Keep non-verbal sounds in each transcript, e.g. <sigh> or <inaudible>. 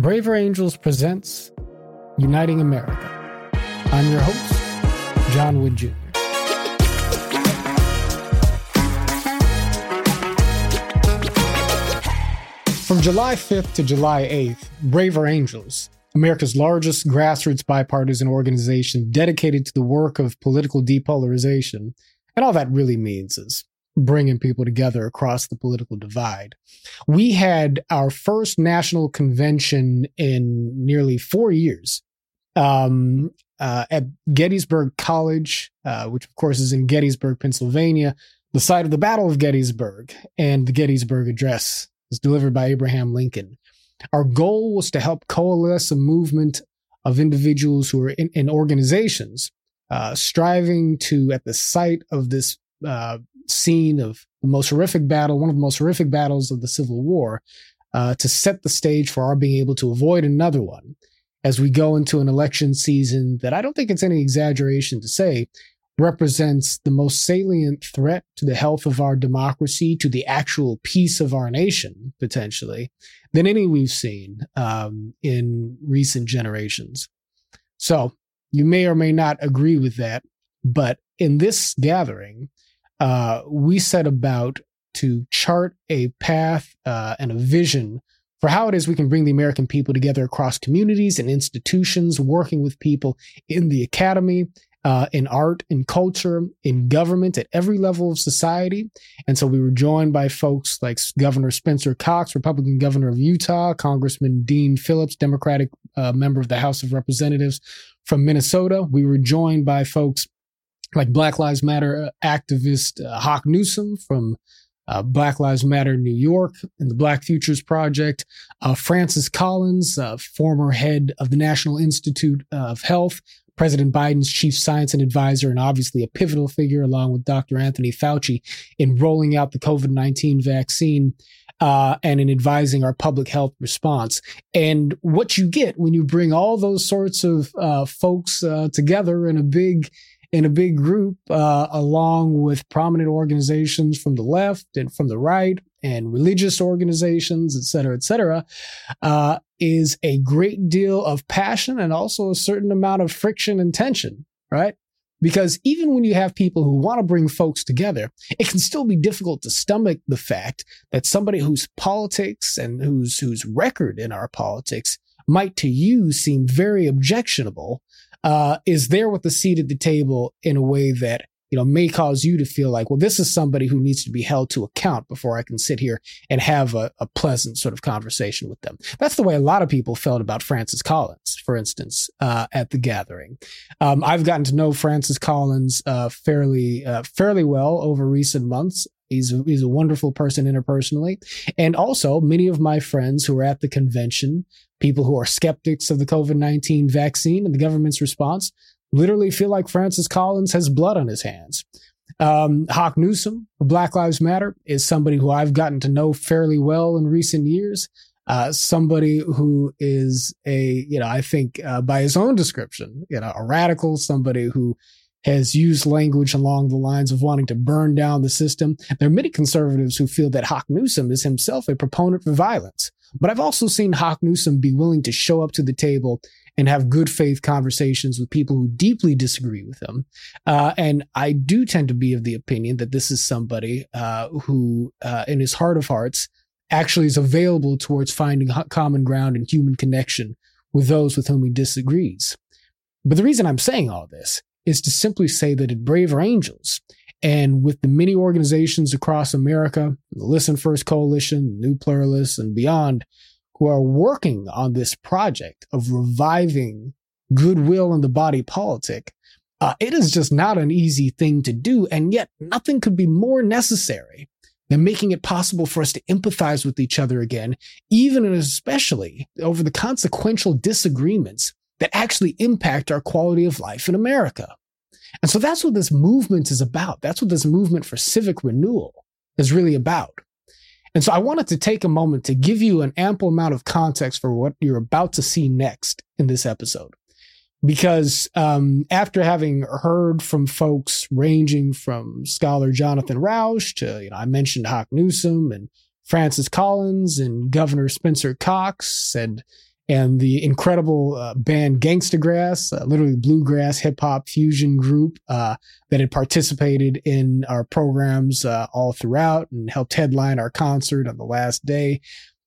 Braver Angels presents Uniting America. I'm your host, John Wood Jr. From July 5th to July 8th, Braver Angels, America's largest grassroots bipartisan organization dedicated to the work of political depolarization, and all that really means is bringing people together across the political divide. We had our first national convention in nearly four years um, uh, at Gettysburg College, uh, which of course is in Gettysburg, Pennsylvania, the site of the Battle of Gettysburg. And the Gettysburg Address is delivered by Abraham Lincoln. Our goal was to help coalesce a movement of individuals who are in, in organizations uh, striving to, at the site of this uh, scene of the most horrific battle, one of the most horrific battles of the Civil War, uh, to set the stage for our being able to avoid another one as we go into an election season that I don't think it's any exaggeration to say represents the most salient threat to the health of our democracy, to the actual peace of our nation, potentially, than any we've seen um, in recent generations. So you may or may not agree with that, but in this gathering, uh, we set about to chart a path uh, and a vision for how it is we can bring the American people together across communities and institutions, working with people in the academy, uh, in art, in culture, in government, at every level of society. And so we were joined by folks like Governor Spencer Cox, Republican governor of Utah, Congressman Dean Phillips, Democratic uh, member of the House of Representatives from Minnesota. We were joined by folks like Black Lives Matter uh, activist uh, Hawk Newsom from uh, Black Lives Matter New York and the Black Futures Project, uh, Francis Collins, uh, former head of the National Institute of Health, President Biden's chief science and advisor, and obviously a pivotal figure along with Dr. Anthony Fauci in rolling out the COVID 19 vaccine. Uh, and in advising our public health response. And what you get when you bring all those sorts of uh, folks uh, together in a big in a big group, uh, along with prominent organizations from the left and from the right and religious organizations, et cetera, et cetera, uh, is a great deal of passion and also a certain amount of friction and tension, right? Because even when you have people who want to bring folks together, it can still be difficult to stomach the fact that somebody whose politics and whose whose record in our politics might to you seem very objectionable uh, is there with the seat at the table in a way that you know may cause you to feel like, well, this is somebody who needs to be held to account before I can sit here and have a, a pleasant sort of conversation with them. That's the way a lot of people felt about Francis Collins, for instance, uh, at the gathering. Um, I've gotten to know Francis Collins uh, fairly uh, fairly well over recent months. He's a, he's a wonderful person interpersonally. And also, many of my friends who are at the convention People who are skeptics of the COVID 19 vaccine and the government's response literally feel like Francis Collins has blood on his hands. Um, Hawk Newsom, Black Lives Matter is somebody who I've gotten to know fairly well in recent years. Uh, somebody who is a, you know, I think uh, by his own description, you know, a radical, somebody who has used language along the lines of wanting to burn down the system. There are many conservatives who feel that Hawk Newsom is himself a proponent for violence. But I've also seen Hawk Newsom be willing to show up to the table and have good faith conversations with people who deeply disagree with him. Uh, and I do tend to be of the opinion that this is somebody uh, who, uh, in his heart of hearts, actually is available towards finding common ground and human connection with those with whom he disagrees. But the reason I'm saying all this is to simply say that at Braver Angels, and with the many organizations across America, the Listen First Coalition, New Pluralists, and beyond, who are working on this project of reviving goodwill in the body politic, uh, it is just not an easy thing to do. And yet, nothing could be more necessary than making it possible for us to empathize with each other again, even and especially over the consequential disagreements that actually impact our quality of life in America. And so that's what this movement is about. That's what this movement for civic renewal is really about. And so I wanted to take a moment to give you an ample amount of context for what you're about to see next in this episode. Because um, after having heard from folks ranging from scholar Jonathan Rauch to, you know, I mentioned Hawk Newsom and Francis Collins and Governor Spencer Cox and and the incredible uh, band Gangsta Grass, uh, literally bluegrass hip hop fusion group uh, that had participated in our programs uh, all throughout and helped headline our concert on the last day.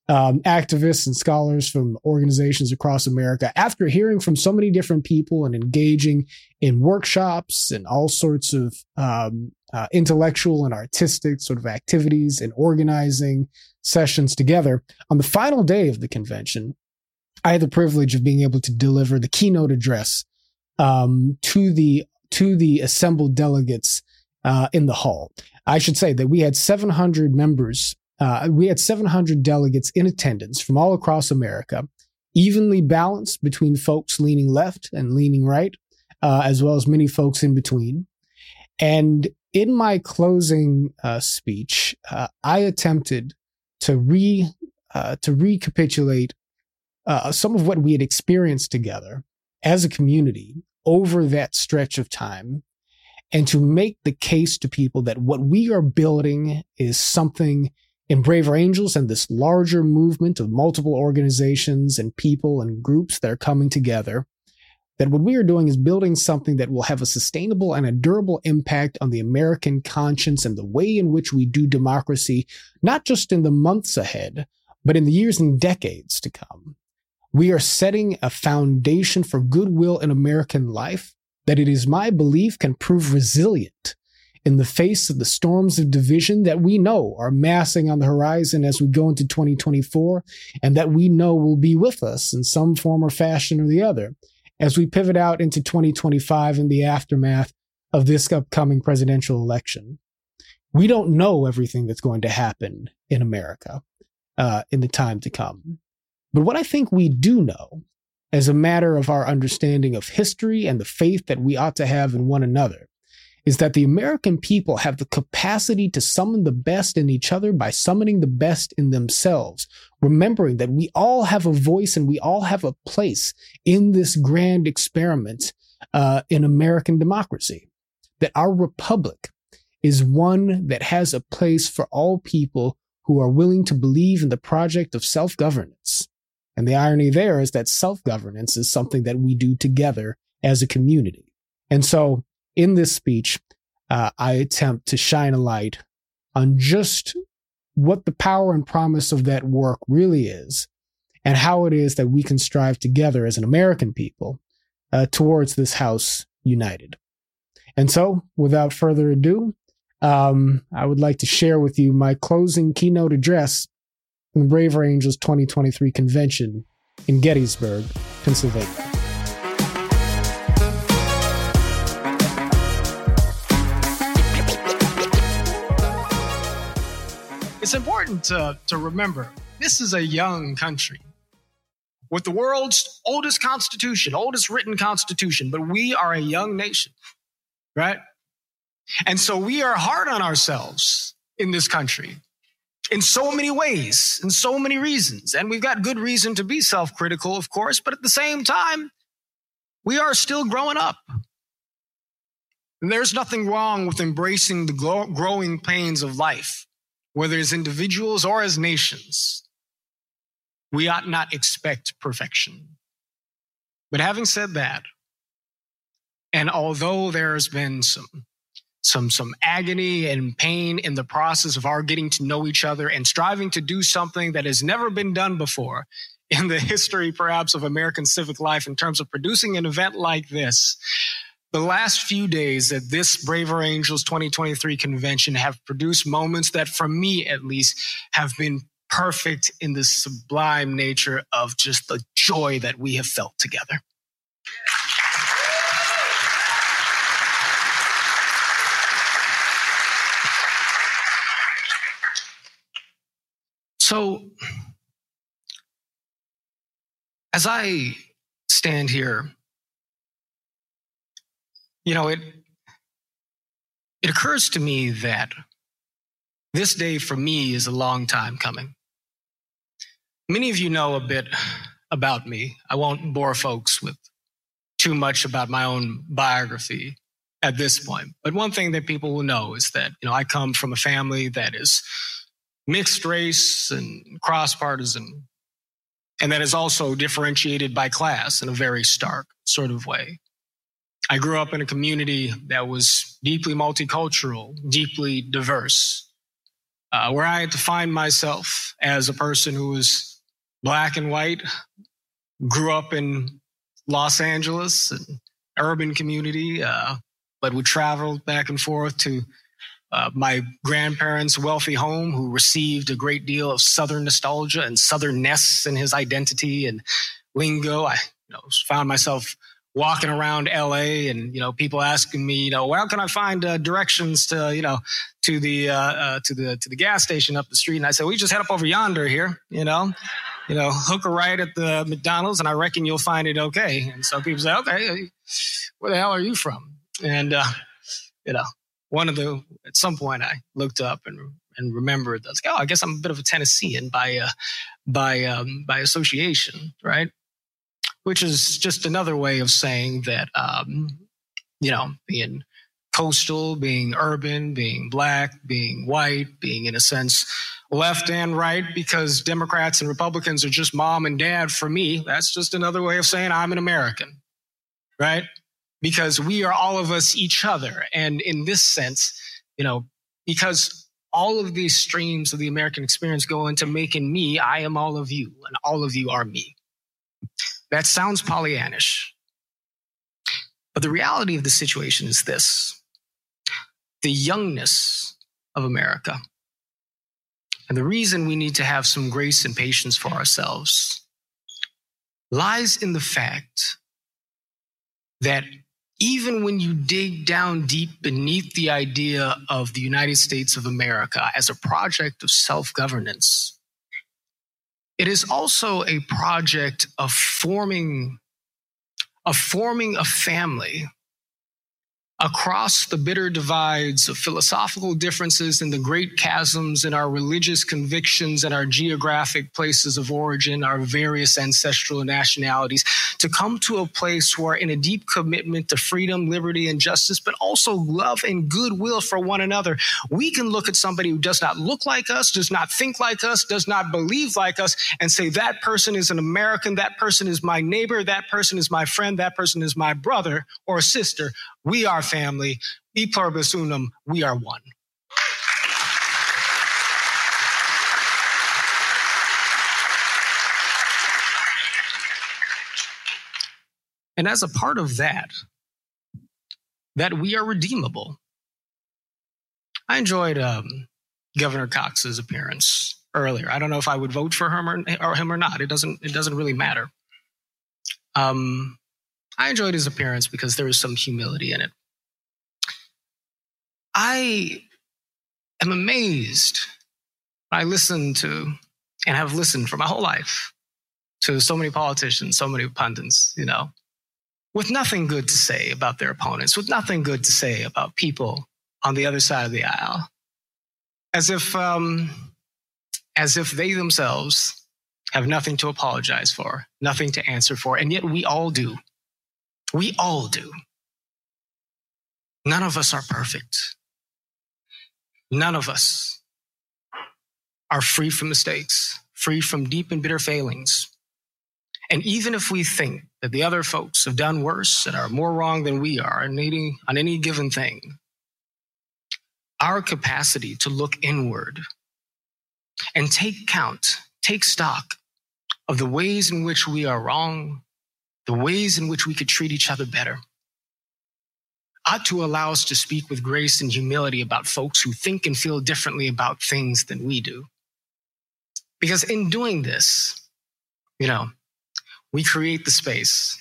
Um, activists and scholars from organizations across America, after hearing from so many different people and engaging in workshops and all sorts of um, uh, intellectual and artistic sort of activities and organizing sessions together, on the final day of the convention, I had the privilege of being able to deliver the keynote address um, to the to the assembled delegates uh, in the hall. I should say that we had 700 members. Uh, we had 700 delegates in attendance from all across America, evenly balanced between folks leaning left and leaning right, uh, as well as many folks in between. And in my closing uh, speech, uh, I attempted to re uh, to recapitulate uh, some of what we had experienced together as a community over that stretch of time and to make the case to people that what we are building is something in Braver Angels and this larger movement of multiple organizations and people and groups that are coming together. That what we are doing is building something that will have a sustainable and a durable impact on the American conscience and the way in which we do democracy, not just in the months ahead, but in the years and decades to come. We are setting a foundation for goodwill in American life that it is my belief can prove resilient in the face of the storms of division that we know are massing on the horizon as we go into 2024 and that we know will be with us in some form or fashion or the other as we pivot out into 2025 in the aftermath of this upcoming presidential election. We don't know everything that's going to happen in America uh, in the time to come. But what I think we do know, as a matter of our understanding of history and the faith that we ought to have in one another, is that the American people have the capacity to summon the best in each other by summoning the best in themselves, remembering that we all have a voice and we all have a place in this grand experiment uh, in American democracy. That our republic is one that has a place for all people who are willing to believe in the project of self governance. And the irony there is that self governance is something that we do together as a community. And so in this speech, uh, I attempt to shine a light on just what the power and promise of that work really is and how it is that we can strive together as an American people uh, towards this house united. And so, without further ado, um, I would like to share with you my closing keynote address from the Brave Angels 2023 convention in Gettysburg, Pennsylvania. It's important to, to remember this is a young country with the world's oldest constitution, oldest written constitution, but we are a young nation, right? And so we are hard on ourselves in this country in so many ways, in so many reasons. And we've got good reason to be self critical, of course, but at the same time, we are still growing up. And there's nothing wrong with embracing the growing pains of life, whether as individuals or as nations. We ought not expect perfection. But having said that, and although there's been some some some agony and pain in the process of our getting to know each other and striving to do something that has never been done before <laughs> in the history perhaps of American civic life in terms of producing an event like this. The last few days at this Braver Angels 2023 convention have produced moments that, for me at least, have been perfect in the sublime nature of just the joy that we have felt together. So, as I stand here, you know, it, it occurs to me that this day for me is a long time coming. Many of you know a bit about me. I won't bore folks with too much about my own biography at this point. But one thing that people will know is that, you know, I come from a family that is mixed race and cross partisan. And that is also differentiated by class in a very stark sort of way. I grew up in a community that was deeply multicultural, deeply diverse, uh, where I had to find myself as a person who was black and white, grew up in Los Angeles, an urban community, uh, but would travel back and forth to uh, my grandparents' wealthy home, who received a great deal of Southern nostalgia and Southernness in his identity and lingo. I you know, found myself walking around LA and, you know, people asking me, you know, where can I find uh, directions to, you know, to the, uh, uh, to the, to the gas station up the street. And I said, we just head up over yonder here, you know, you know, hook a right at the McDonald's and I reckon you'll find it okay. And so people say, okay, where the hell are you from? And, uh, you know, one of the, at some point I looked up and, and remembered that, oh, I guess I'm a bit of a Tennessean by, uh, by, um, by association, right? which is just another way of saying that, um, you know, being coastal, being urban, being black, being white, being in a sense left and right, because Democrats and Republicans are just mom and dad for me. That's just another way of saying I'm an American, right? Because we are all of us each other. And in this sense, you know, because all of these streams of the American experience go into making me, I am all of you, and all of you are me. That sounds Pollyannish. But the reality of the situation is this the youngness of America. And the reason we need to have some grace and patience for ourselves lies in the fact that even when you dig down deep beneath the idea of the United States of America as a project of self governance, it is also a project of forming, of forming a family across the bitter divides of philosophical differences and the great chasms in our religious convictions and our geographic places of origin, our various ancestral nationalities, to come to a place where, in a deep commitment to freedom, liberty, and justice, but also love and goodwill for one another, we can look at somebody who does not look like us, does not think like us, does not believe like us, and say, that person is an American, that person is my neighbor, that person is my friend, that person is my brother or sister we are family. E pluribus unum. We are one. And as a part of that, that we are redeemable. I enjoyed um, Governor Cox's appearance earlier. I don't know if I would vote for him or, or him or not. It doesn't. It doesn't really matter. Um, I enjoyed his appearance because there was some humility in it. I am amazed. I listen to and have listened for my whole life to so many politicians, so many pundits, you know, with nothing good to say about their opponents, with nothing good to say about people on the other side of the aisle, as if, um, as if they themselves have nothing to apologize for, nothing to answer for, and yet we all do. We all do. None of us are perfect. None of us are free from mistakes, free from deep and bitter failings. And even if we think that the other folks have done worse and are more wrong than we are on any, on any given thing, our capacity to look inward and take count, take stock of the ways in which we are wrong the ways in which we could treat each other better ought to allow us to speak with grace and humility about folks who think and feel differently about things than we do. Because in doing this, you know, we create the space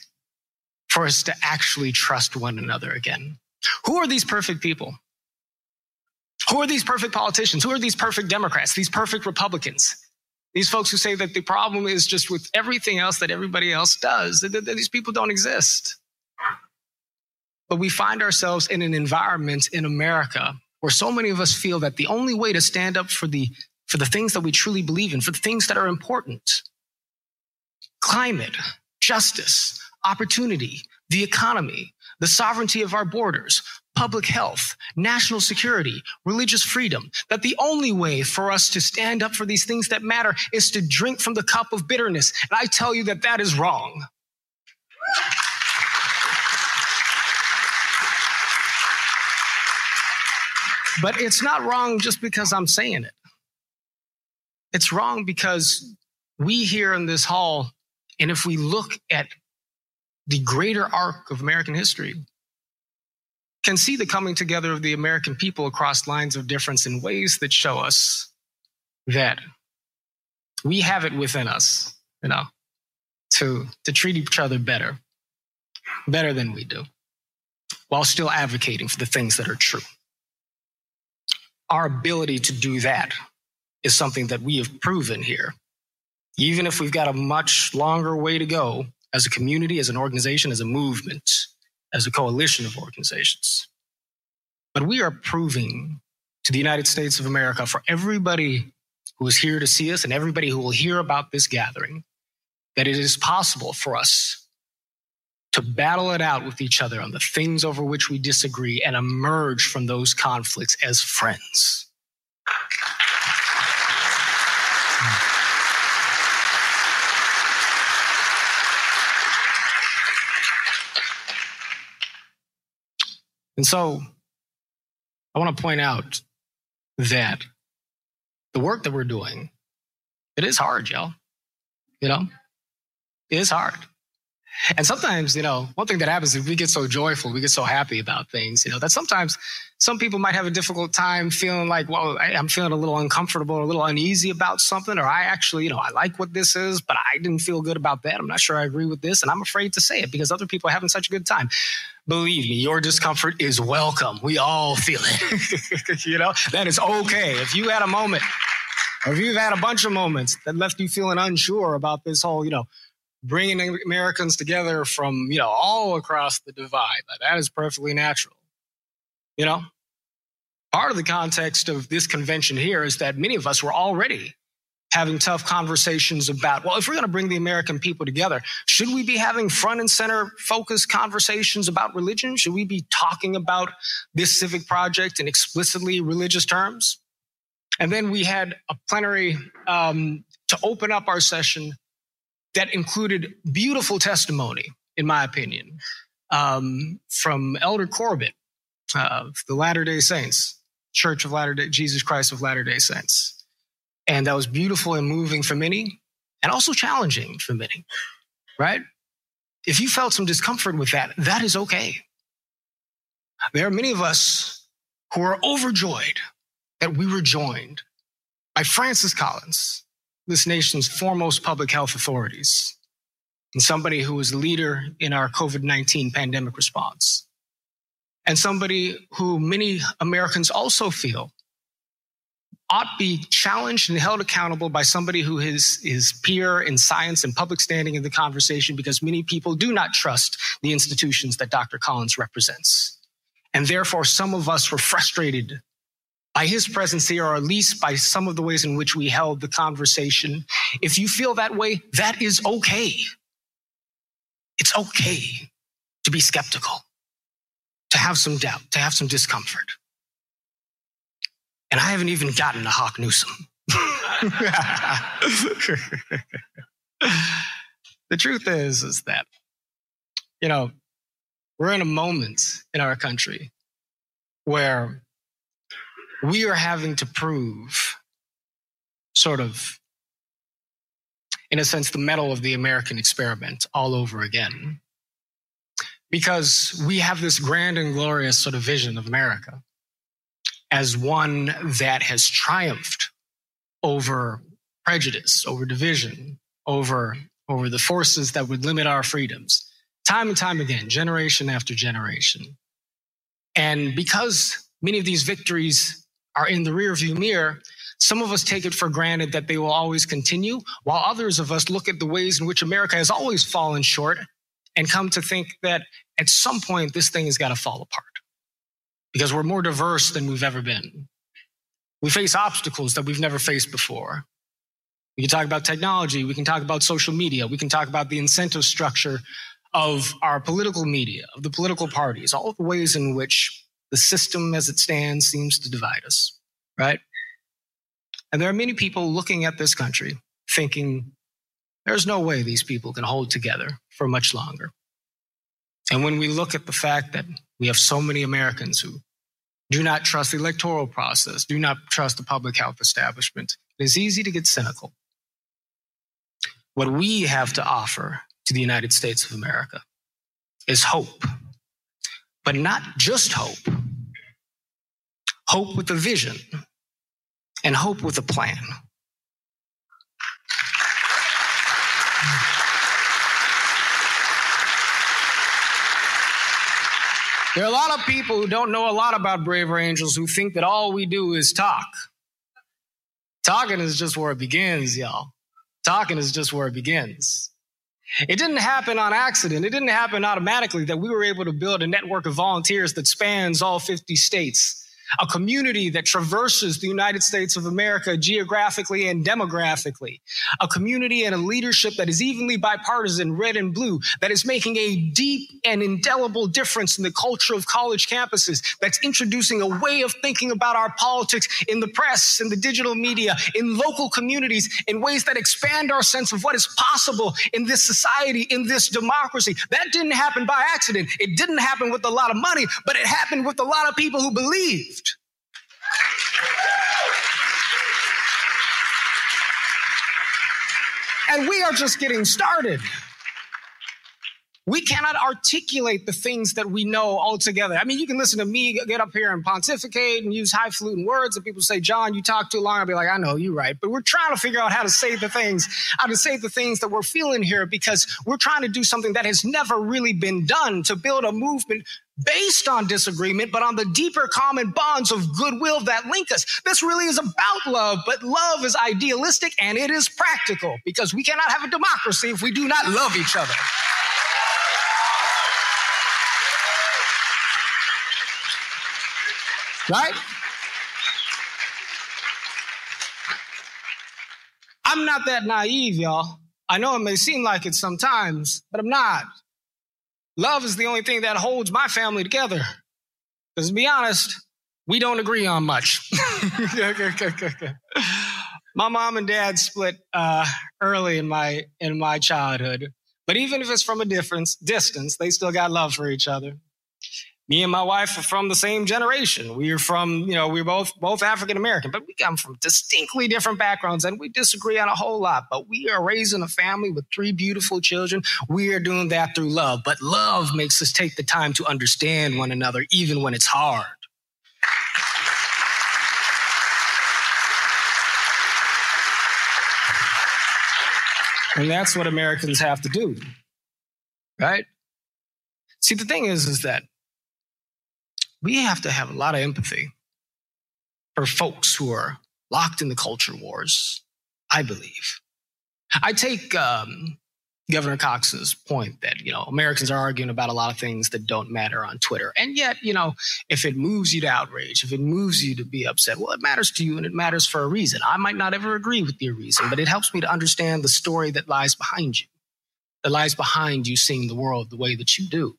for us to actually trust one another again. Who are these perfect people? Who are these perfect politicians? Who are these perfect Democrats, these perfect Republicans? These folks who say that the problem is just with everything else that everybody else does, that, these people don't exist. But we find ourselves in an environment in America where so many of us feel that the only way to stand up for the, for the things that we truly believe in, for the things that are important, climate, justice, opportunity, the economy, the sovereignty of our borders, public health, national security, religious freedom, that the only way for us to stand up for these things that matter is to drink from the cup of bitterness. And I tell you that that is wrong. But it's not wrong just because I'm saying it. It's wrong because we here in this hall, and if we look at the greater arc of American history, can see the coming together of the American people across lines of difference in ways that show us that we have it within us, you know, to, to treat each other better, better than we do, while still advocating for the things that are true. Our ability to do that is something that we have proven here. Even if we've got a much longer way to go as a community, as an organization, as a movement, as a coalition of organizations. But we are proving to the United States of America, for everybody who is here to see us and everybody who will hear about this gathering, that it is possible for us to battle it out with each other on the things over which we disagree and emerge from those conflicts as friends. And so I want to point out that the work that we're doing, it is hard, y'all. You know, it is hard. And sometimes, you know, one thing that happens is we get so joyful, we get so happy about things, you know, that sometimes some people might have a difficult time feeling like, well, I, am feeling a little uncomfortable or a little uneasy about something, or I actually, you know, I like what this is, but I didn't feel good about that. I'm not sure I agree with this. And I'm afraid to say it because other people are having such a good time. Believe me, your discomfort is welcome. We all feel it. <laughs> you know, that is okay. If you had a moment, or if you've had a bunch of moments that left you feeling unsure about this whole, you know, bringing Americans together from, you know, all across the divide. That is perfectly natural. You know, part of the context of this convention here is that many of us were already having tough conversations about, well, if we're going to bring the American people together, should we be having front and center focused conversations about religion? Should we be talking about this civic project in explicitly religious terms? And then we had a plenary um, to open up our session that included beautiful testimony, in my opinion, um, from Elder Corbett of the Latter day Saints, Church of Latter day, Jesus Christ of Latter day Saints. And that was beautiful and moving for many, and also challenging for many, right? If you felt some discomfort with that, that is okay. There are many of us who are overjoyed that we were joined by Francis Collins, this nation's foremost public health authorities and somebody who was leader in our COVID 19 pandemic response, and somebody who many Americans also feel ought be challenged and held accountable by somebody who is, is peer in science and public standing in the conversation because many people do not trust the institutions that Dr. Collins represents. And therefore, some of us were frustrated by his presence here, or at least by some of the ways in which we held the conversation. If you feel that way, that is okay. It's okay to be skeptical, to have some doubt, to have some discomfort. And I haven't even gotten to Hawk Newsom. <laughs> the truth is, is that, you know, we're in a moment in our country where we are having to prove sort of in a sense the mettle of the american experiment all over again. Because we have this grand and glorious sort of vision of america as one that has triumphed over prejudice over division over over the forces that would limit our freedoms time and time again generation after generation. And because many of these victories are in the rearview mirror, some of us take it for granted that they will always continue, while others of us look at the ways in which America has always fallen short and come to think that at some point this thing has got to fall apart because we're more diverse than we've ever been. We face obstacles that we've never faced before. We can talk about technology, we can talk about social media, we can talk about the incentive structure of our political media, of the political parties, all the ways in which The system as it stands seems to divide us, right? And there are many people looking at this country thinking, there's no way these people can hold together for much longer. And when we look at the fact that we have so many Americans who do not trust the electoral process, do not trust the public health establishment, it is easy to get cynical. What we have to offer to the United States of America is hope, but not just hope. Hope with a vision and hope with a plan. There are a lot of people who don't know a lot about Braver Angels who think that all we do is talk. Talking is just where it begins, y'all. Talking is just where it begins. It didn't happen on accident. It didn't happen automatically that we were able to build a network of volunteers that spans all 50 states a community that traverses the United States of America geographically and demographically, a community and a leadership that is evenly bipartisan, red and blue, that is making a deep and indelible difference in the culture of college campuses, that's introducing a way of thinking about our politics in the press, in the digital media, in local communities, in ways that expand our sense of what is possible in this society, in this democracy. That didn't happen by accident. It didn't happen with a lot of money, but it happened with a lot of people who believed. And we are just getting started. We cannot articulate the things that we know altogether. I mean, you can listen to me get up here and pontificate and use highfalutin words, and people say, John, you talk too long. I'll be like, I know, you're right. But we're trying to figure out how to say the things, how to say the things that we're feeling here because we're trying to do something that has never really been done to build a movement based on disagreement, but on the deeper common bonds of goodwill that link us. This really is about love, but love is idealistic and it is practical because we cannot have a democracy if we do not love each other. Right? I'm not that naive, y'all. I know it may seem like it sometimes, but I'm not. Love is the only thing that holds my family together. Because to be honest, we don't agree on much. <laughs> my mom and dad split uh, early in my in my childhood, but even if it's from a difference distance, they still got love for each other me and my wife are from the same generation. We are from, you know, we're both both African American, but we come from distinctly different backgrounds and we disagree on a whole lot. But we are raising a family with three beautiful children. We are doing that through love. But love makes us take the time to understand one another, even when it's hard. And that's what Americans have to do. Right? See, the thing is, is that we have to have a lot of empathy for folks who are locked in the culture wars, I believe. I take um, Governor Cox's point that, you know, Americans are arguing about a lot of things that don't matter on Twitter. And yet, you know, if it moves you to outrage, if it moves you to be upset, well, it matters to you and it matters for a reason. I might not ever agree with your reason, but it helps me to understand the story that lies behind you, that lies behind you seeing the world the way that you do.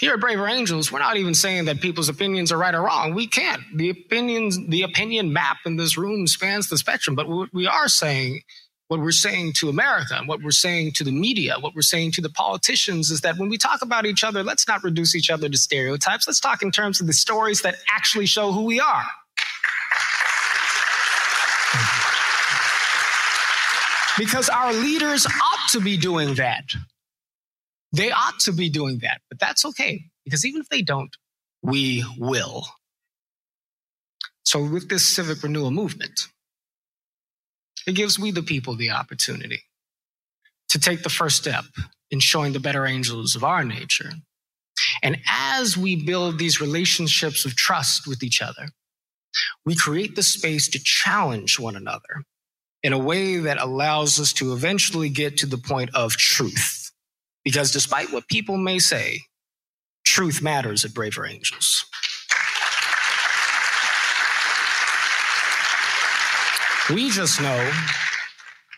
Here at Braver Angels, we're not even saying that people's opinions are right or wrong. We can't. The opinions, the opinion map in this room spans the spectrum. But what we are saying, what we're saying to America, and what we're saying to the media, what we're saying to the politicians is that when we talk about each other, let's not reduce each other to stereotypes. Let's talk in terms of the stories that actually show who we are. Because our leaders ought to be doing that. They ought to be doing that, but that's okay because even if they don't, we will. So, with this civic renewal movement, it gives we the people the opportunity to take the first step in showing the better angels of our nature. And as we build these relationships of trust with each other, we create the space to challenge one another in a way that allows us to eventually get to the point of truth because despite what people may say, truth matters at Braver Angels. We just know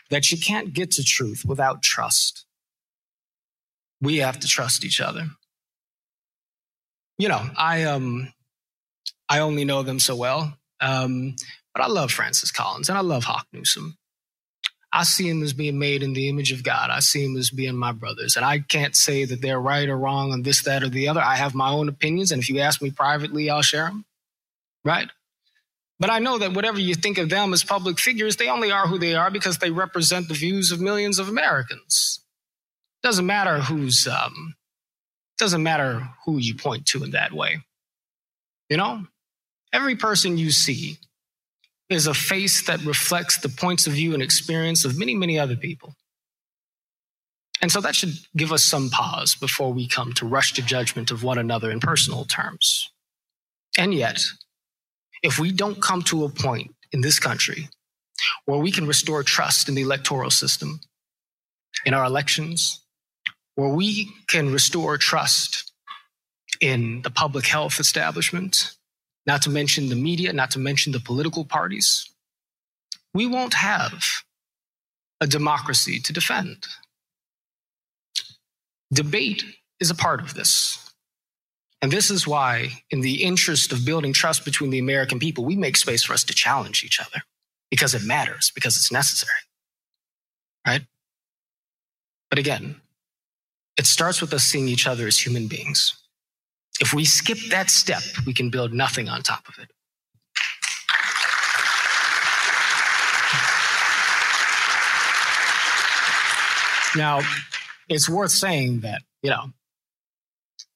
that you can't get to truth without trust. We have to trust each other. you know, I um, I only know them so well, um, but I love Francis Collins and I love Hawk Newsom. I see him as being made in the image of God. I see him as being my brothers. And I can't say that they're right or wrong on this, that, or the other. I have my own opinions. And if you ask me privately, I'll share them. Right? But I know that whatever you think of them as public figures, they only are who they are because they represent the views of millions of Americans. Doesn't matter who's, um, doesn't matter who you point to in that way. You know, every person you see is a face that reflects the points of view and experience of many, many other people. And so that should give us some pause before we come to rush to judgment of one another in personal terms. And yet, if we don't come to a point in this country where we can restore trust in the electoral system, in our elections, where we can restore trust in the public health establishment, not to mention the media, not to mention the political parties, we won't have a democracy to defend. Debate is a part of this. And this is why, in the interest of building trust between the American people, we make space for us to challenge each other because it matters, because it's necessary. Right? But again, it starts with us seeing each other as human beings. If we skip that step, we can build nothing on top of it. Now, it's worth saying that, you know,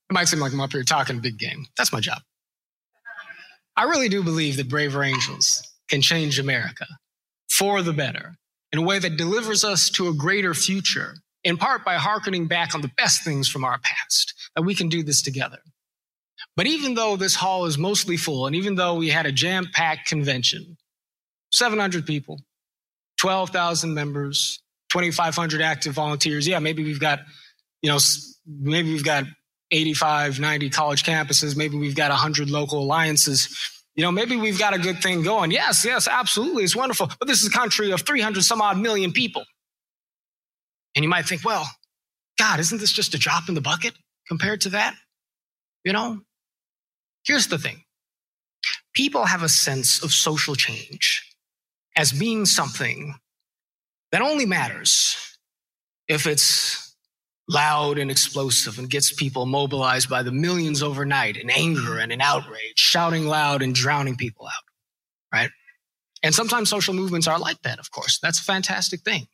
it might seem like I'm up here talking big game. That's my job. I really do believe that Braver Angels can change America for the better in a way that delivers us to a greater future, in part by hearkening back on the best things from our past, that we can do this together. But even though this hall is mostly full, and even though we had a jam packed convention, 700 people, 12,000 members, 2,500 active volunteers. Yeah, maybe we've got, you know, maybe we've got 85, 90 college campuses. Maybe we've got 100 local alliances. You know, maybe we've got a good thing going. Yes, yes, absolutely. It's wonderful. But this is a country of 300 some odd million people. And you might think, well, God, isn't this just a drop in the bucket compared to that? You know, Here's the thing people have a sense of social change as being something that only matters if it's loud and explosive and gets people mobilized by the millions overnight in anger and in outrage, shouting loud and drowning people out, right? And sometimes social movements are like that, of course. That's a fantastic thing.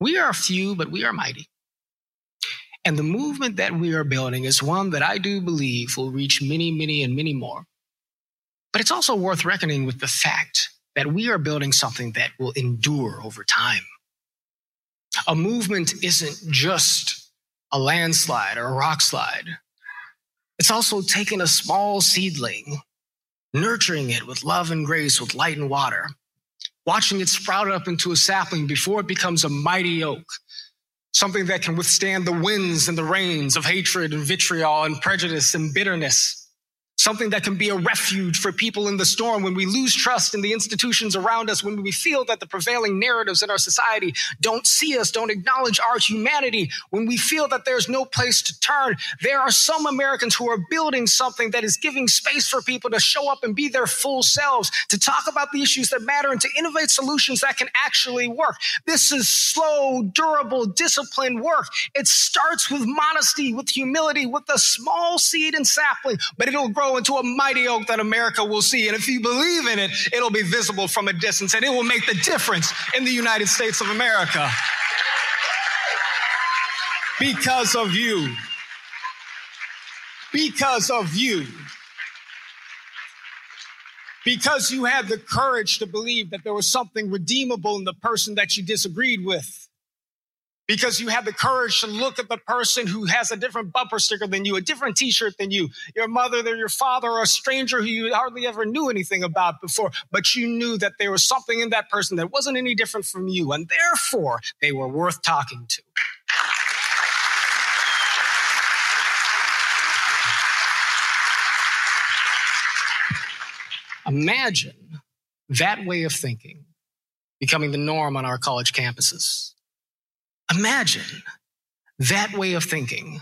We are few, but we are mighty. And the movement that we are building is one that I do believe will reach many, many, and many more. But it's also worth reckoning with the fact that we are building something that will endure over time. A movement isn't just a landslide or a rock slide. It's also taking a small seedling, nurturing it with love and grace, with light and water, watching it sprout up into a sapling before it becomes a mighty oak something that can withstand the winds and the rains of hatred and vitriol and prejudice and bitterness something that can be a refuge for people in the storm when we lose trust in the institutions around us, when we feel that the prevailing narratives in our society don't see us, don't acknowledge our humanity, when we feel that there's no place to turn. There are some Americans who are building something that is giving space for people to show up and be their full selves, to talk about the issues that matter and to innovate solutions that can actually work. This is slow, durable, disciplined work. It starts with modesty, with humility, with a small seed and sapling, but it'll grow grow into a mighty oak that America will see. And if you believe in it, it'll be visible from a distance and it will make the difference in the United States of America. Because of you. Because of you. Because you had the courage to believe that there was something redeemable in the person that you disagreed with because you had the courage to look at the person who has a different bumper sticker than you, a different t-shirt than you, your mother, or your father, or a stranger who you hardly ever knew anything about before, but you knew that there was something in that person that wasn't any different from you, and therefore they were worth talking to. Imagine that way of thinking becoming the norm on our college campuses Imagine that way of thinking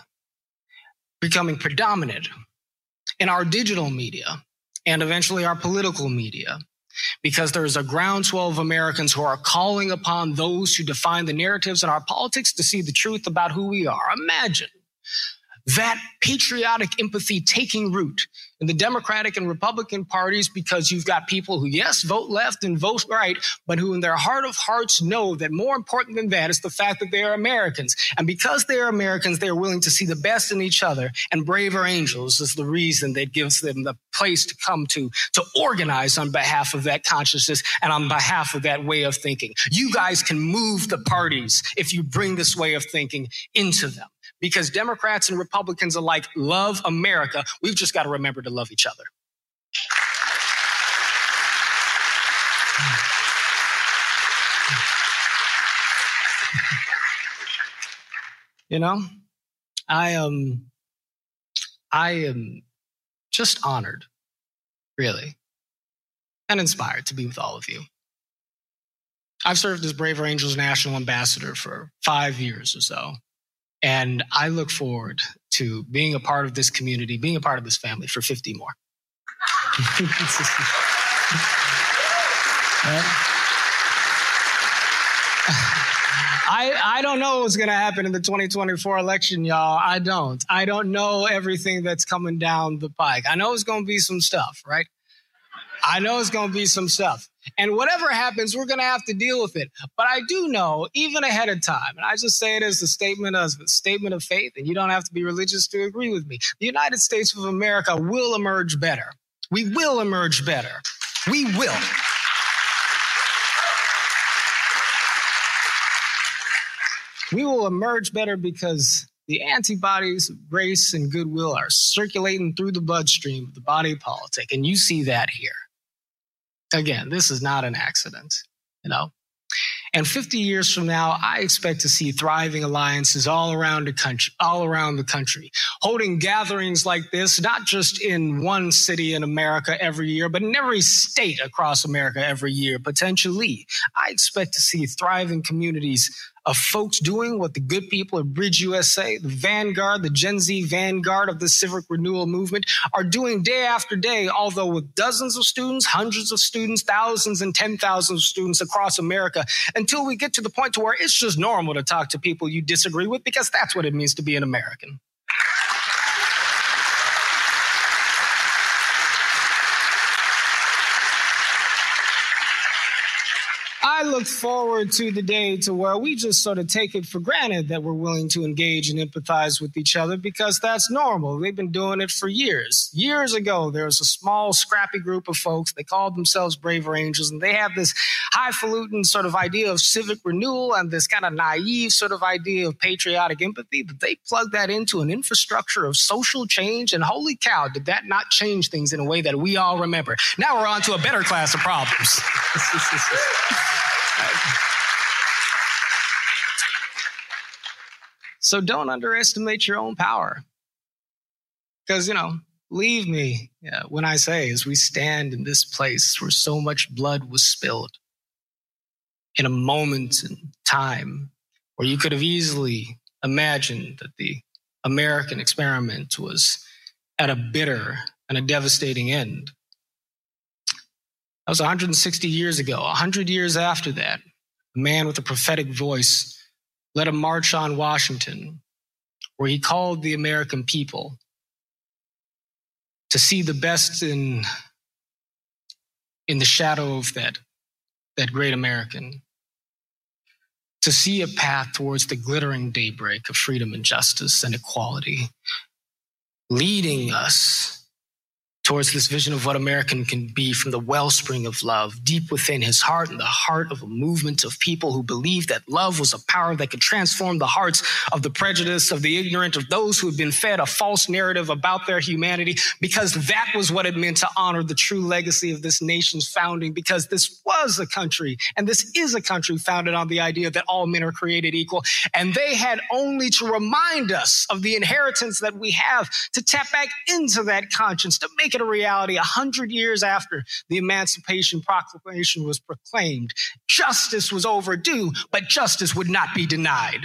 becoming predominant in our digital media and eventually our political media because there's a groundswell of Americans who are calling upon those who define the narratives in our politics to see the truth about who we are. Imagine that patriotic empathy taking root in the Democratic and Republican parties because you've got people who, yes, vote left and vote right, but who in their heart of hearts know that more important than that is the fact that they are Americans. And because they are Americans, they are willing to see the best in each other. And Braver Angels is the reason that gives them the place to come to, to organize on behalf of that consciousness and on behalf of that way of thinking. You guys can move the parties if you bring this way of thinking into them because Democrats and Republicans alike love America. We've just got to remember to love each other. You know, I am, um, I am just honored, really, and inspired to be with all of you. I've served as Braver Angels National Ambassador for five years or so. And I look forward to being a part of this community, being a part of this family for 50 more. <laughs> I, I don't know what's going to happen in the 2024 election, y'all. I don't. I don't know everything that's coming down the pike. I know it's going to be some stuff, right? I know it's going to be some stuff. And whatever happens, we're going to have to deal with it. But I do know, even ahead of time, and I just say it as a statement of a statement of faith, and you don't have to be religious to agree with me. The United States of America will emerge better. We will emerge better. We will. We will emerge better because the antibodies of grace and goodwill are circulating through the bloodstream of the body politic. And you see that here. Again, this is not an accident, you know. And 50 years from now, I expect to see thriving alliances all around the country, all around the country, holding gatherings like this, not just in one city in America every year, but in every state across America every year, potentially. I expect to see thriving communities of folks doing what the good people at Bridge USA, the vanguard, the Gen Z vanguard of the civic renewal movement, are doing day after day, although with dozens of students, hundreds of students, thousands and 10,000 of students across America, until we get to the point to where it's just normal to talk to people you disagree with because that's what it means to be an American. I look forward to the day to where we just sort of take it for granted that we're willing to engage and empathize with each other because that's normal. They've been doing it for years. Years ago, there was a small, scrappy group of folks. They called themselves Braver Angels, and they had this highfalutin sort of idea of civic renewal and this kind of naive sort of idea of patriotic empathy. But they plugged that into an infrastructure of social change, and holy cow, did that not change things in a way that we all remember? Now we're on to a better class of problems. <laughs> So don't underestimate your own power. Because, you know, leave me yeah, when I say, as we stand in this place where so much blood was spilled, in a moment in time where you could have easily imagined that the American experiment was at a bitter and a devastating end. That was 160 years ago. 100 years after that, a man with a prophetic voice led a march on Washington where he called the American people to see the best in, in the shadow of that, that great American, to see a path towards the glittering daybreak of freedom and justice and equality, leading us towards this vision of what American can be from the wellspring of love deep within his heart and the heart of a movement of people who believed that love was a power that could transform the hearts of the prejudice, of the ignorant, of those who had been fed a false narrative about their humanity, because that was what it meant to honor the true legacy of this nation's founding, because this was a country and this is a country founded on the idea that all men are created equal. And they had only to remind us of the inheritance that we have to tap back into that conscience, to make it a reality a hundred years after the Emancipation Proclamation was proclaimed. Justice was overdue, but justice would not be denied.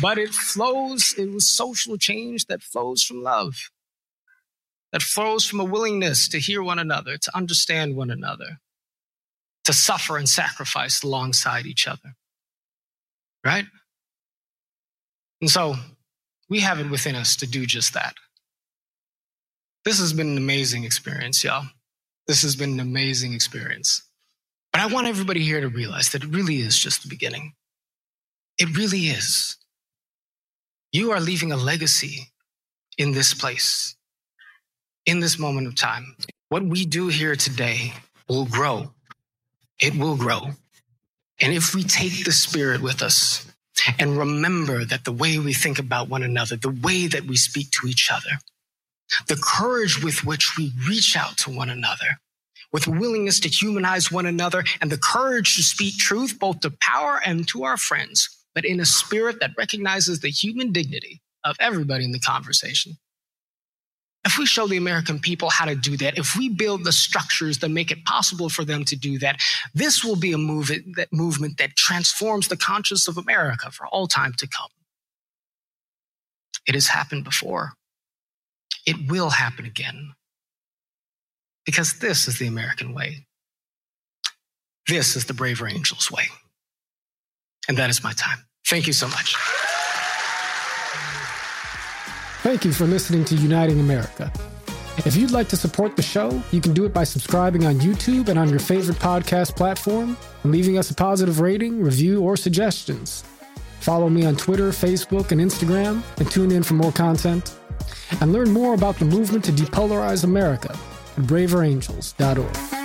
but it flows, it was social change that flows from love, that flows from a willingness to hear one another, to understand one another, to suffer and sacrifice alongside each other. Right? And so we have it within us to do just that. This has been an amazing experience, y'all. This has been an amazing experience. But I want everybody here to realize that it really is just the beginning. It really is. You are leaving a legacy in this place, in this moment of time. What we do here today will grow. It will grow. And if we take the Spirit with us and remember that the way we think about one another, the way that we speak to each other, the courage with which we reach out to one another, with willingness to humanize one another, and the courage to speak truth both to power and to our friends, but in a spirit that recognizes the human dignity of everybody in the conversation. If we show the American people how to do that, if we build the structures that make it possible for them to do that, this will be a movement that, movement that transforms the conscience of America for all time to come. It has happened before. It will happen again. Because this is the American way. This is the Braver Angels way. And that is my time. Thank you so much. Thank you for listening to Uniting America. If you'd like to support the show, you can do it by subscribing on YouTube and on your favorite podcast platform and leaving us a positive rating, review, or suggestions. Follow me on Twitter, Facebook, and Instagram, and tune in for more content and learn more about the movement to depolarize America at braverangels.org.